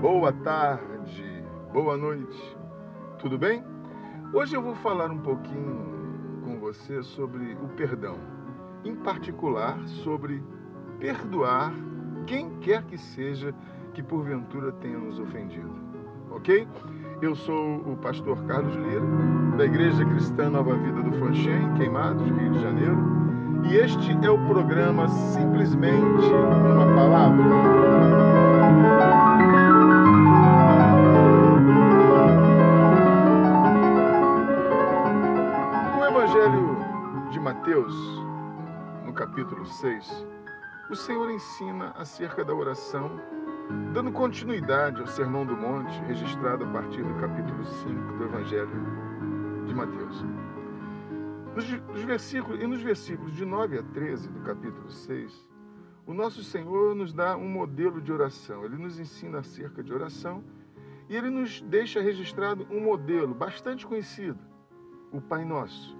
boa tarde, boa noite, tudo bem? Hoje eu vou falar um pouquinho com você sobre o perdão, em particular sobre perdoar quem quer que seja que porventura tenha nos ofendido, ok? Eu sou o pastor Carlos Lira, da Igreja Cristã Nova Vida do Fanchen, Queimados, Rio de Janeiro, e este é o programa Simplesmente uma Palavra. Mateus, no capítulo 6, o Senhor ensina acerca da oração, dando continuidade ao Sermão do Monte, registrado a partir do capítulo 5 do Evangelho de Mateus. Nos, versículos, e nos versículos de 9 a 13 do capítulo 6, o nosso Senhor nos dá um modelo de oração. Ele nos ensina acerca de oração e ele nos deixa registrado um modelo bastante conhecido, o Pai Nosso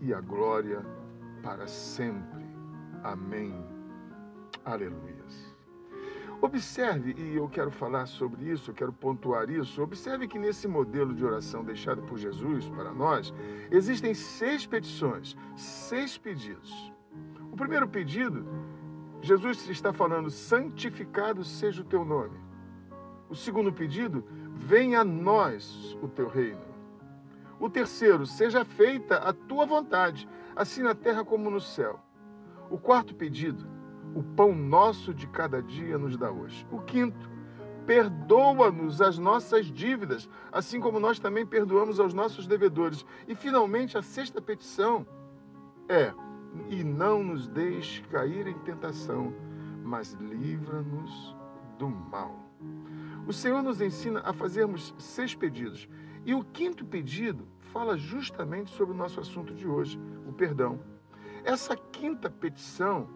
e a glória para sempre. Amém. Aleluias. Observe, e eu quero falar sobre isso, eu quero pontuar isso. Observe que nesse modelo de oração deixado por Jesus para nós, existem seis petições, seis pedidos. O primeiro pedido, Jesus está falando: santificado seja o teu nome. O segundo pedido, venha a nós o teu reino. O terceiro, seja feita a tua vontade, assim na terra como no céu. O quarto pedido, o pão nosso de cada dia nos dá hoje. O quinto, perdoa-nos as nossas dívidas, assim como nós também perdoamos aos nossos devedores. E finalmente, a sexta petição é: e não nos deixe cair em tentação, mas livra-nos do mal. O Senhor nos ensina a fazermos seis pedidos e o quinto pedido fala justamente sobre o nosso assunto de hoje, o perdão. Essa quinta petição,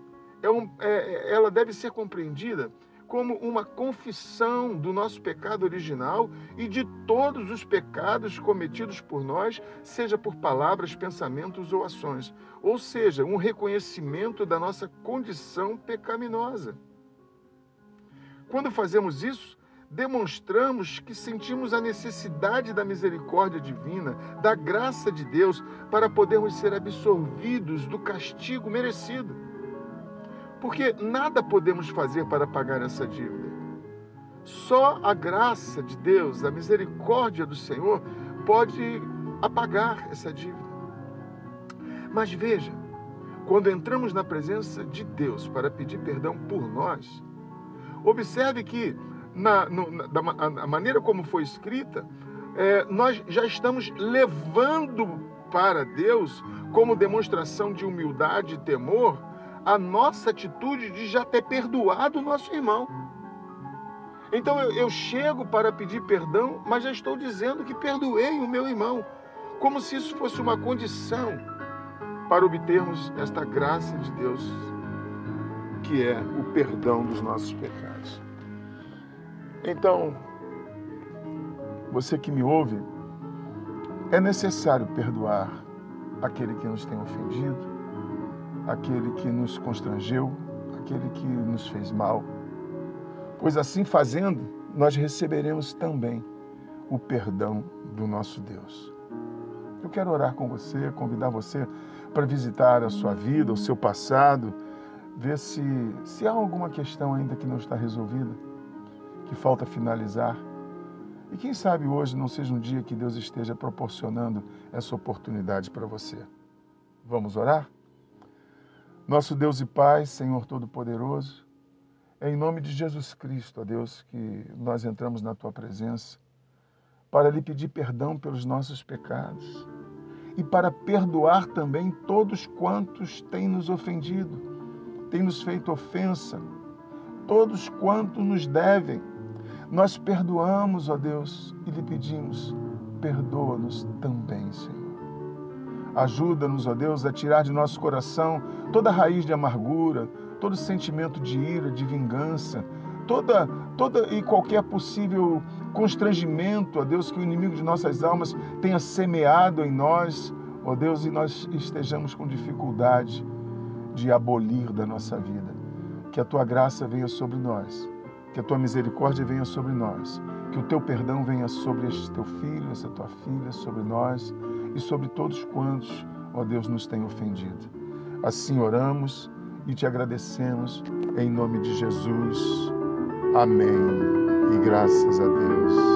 é um, é, ela deve ser compreendida como uma confissão do nosso pecado original e de todos os pecados cometidos por nós, seja por palavras, pensamentos ou ações. Ou seja, um reconhecimento da nossa condição pecaminosa. Quando fazemos isso, demonstramos que sentimos a necessidade da misericórdia divina, da graça de Deus, para podermos ser absorvidos do castigo merecido. Porque nada podemos fazer para pagar essa dívida. Só a graça de Deus, a misericórdia do Senhor, pode apagar essa dívida. Mas veja, quando entramos na presença de Deus para pedir perdão por nós, observe que na, no, na, da maneira como foi escrita, é, nós já estamos levando para Deus, como demonstração de humildade e temor, a nossa atitude de já ter perdoado o nosso irmão. Então eu, eu chego para pedir perdão, mas já estou dizendo que perdoei o meu irmão, como se isso fosse uma condição para obtermos esta graça de Deus, que é o perdão dos nossos pecados. Então, você que me ouve, é necessário perdoar aquele que nos tem ofendido, aquele que nos constrangeu, aquele que nos fez mal, pois assim fazendo, nós receberemos também o perdão do nosso Deus. Eu quero orar com você, convidar você para visitar a sua vida, o seu passado, ver se, se há alguma questão ainda que não está resolvida que falta finalizar. E quem sabe hoje não seja um dia que Deus esteja proporcionando essa oportunidade para você. Vamos orar? Nosso Deus e Pai, Senhor Todo-Poderoso, é em nome de Jesus Cristo, ó Deus, que nós entramos na Tua presença para lhe pedir perdão pelos nossos pecados e para perdoar também todos quantos têm nos ofendido, têm nos feito ofensa, todos quantos nos devem nós perdoamos, ó Deus, e lhe pedimos, perdoa-nos também, Senhor. Ajuda-nos, ó Deus, a tirar de nosso coração toda raiz de amargura, todo sentimento de ira, de vingança, toda, toda e qualquer possível constrangimento, ó Deus, que o inimigo de nossas almas tenha semeado em nós, ó Deus, e nós estejamos com dificuldade de abolir da nossa vida. Que a tua graça venha sobre nós, que a tua misericórdia venha sobre nós, que o teu perdão venha sobre este teu filho, essa tua filha, sobre nós e sobre todos quantos, ó Deus, nos tem ofendido. Assim oramos e te agradecemos em nome de Jesus. Amém. E graças a Deus.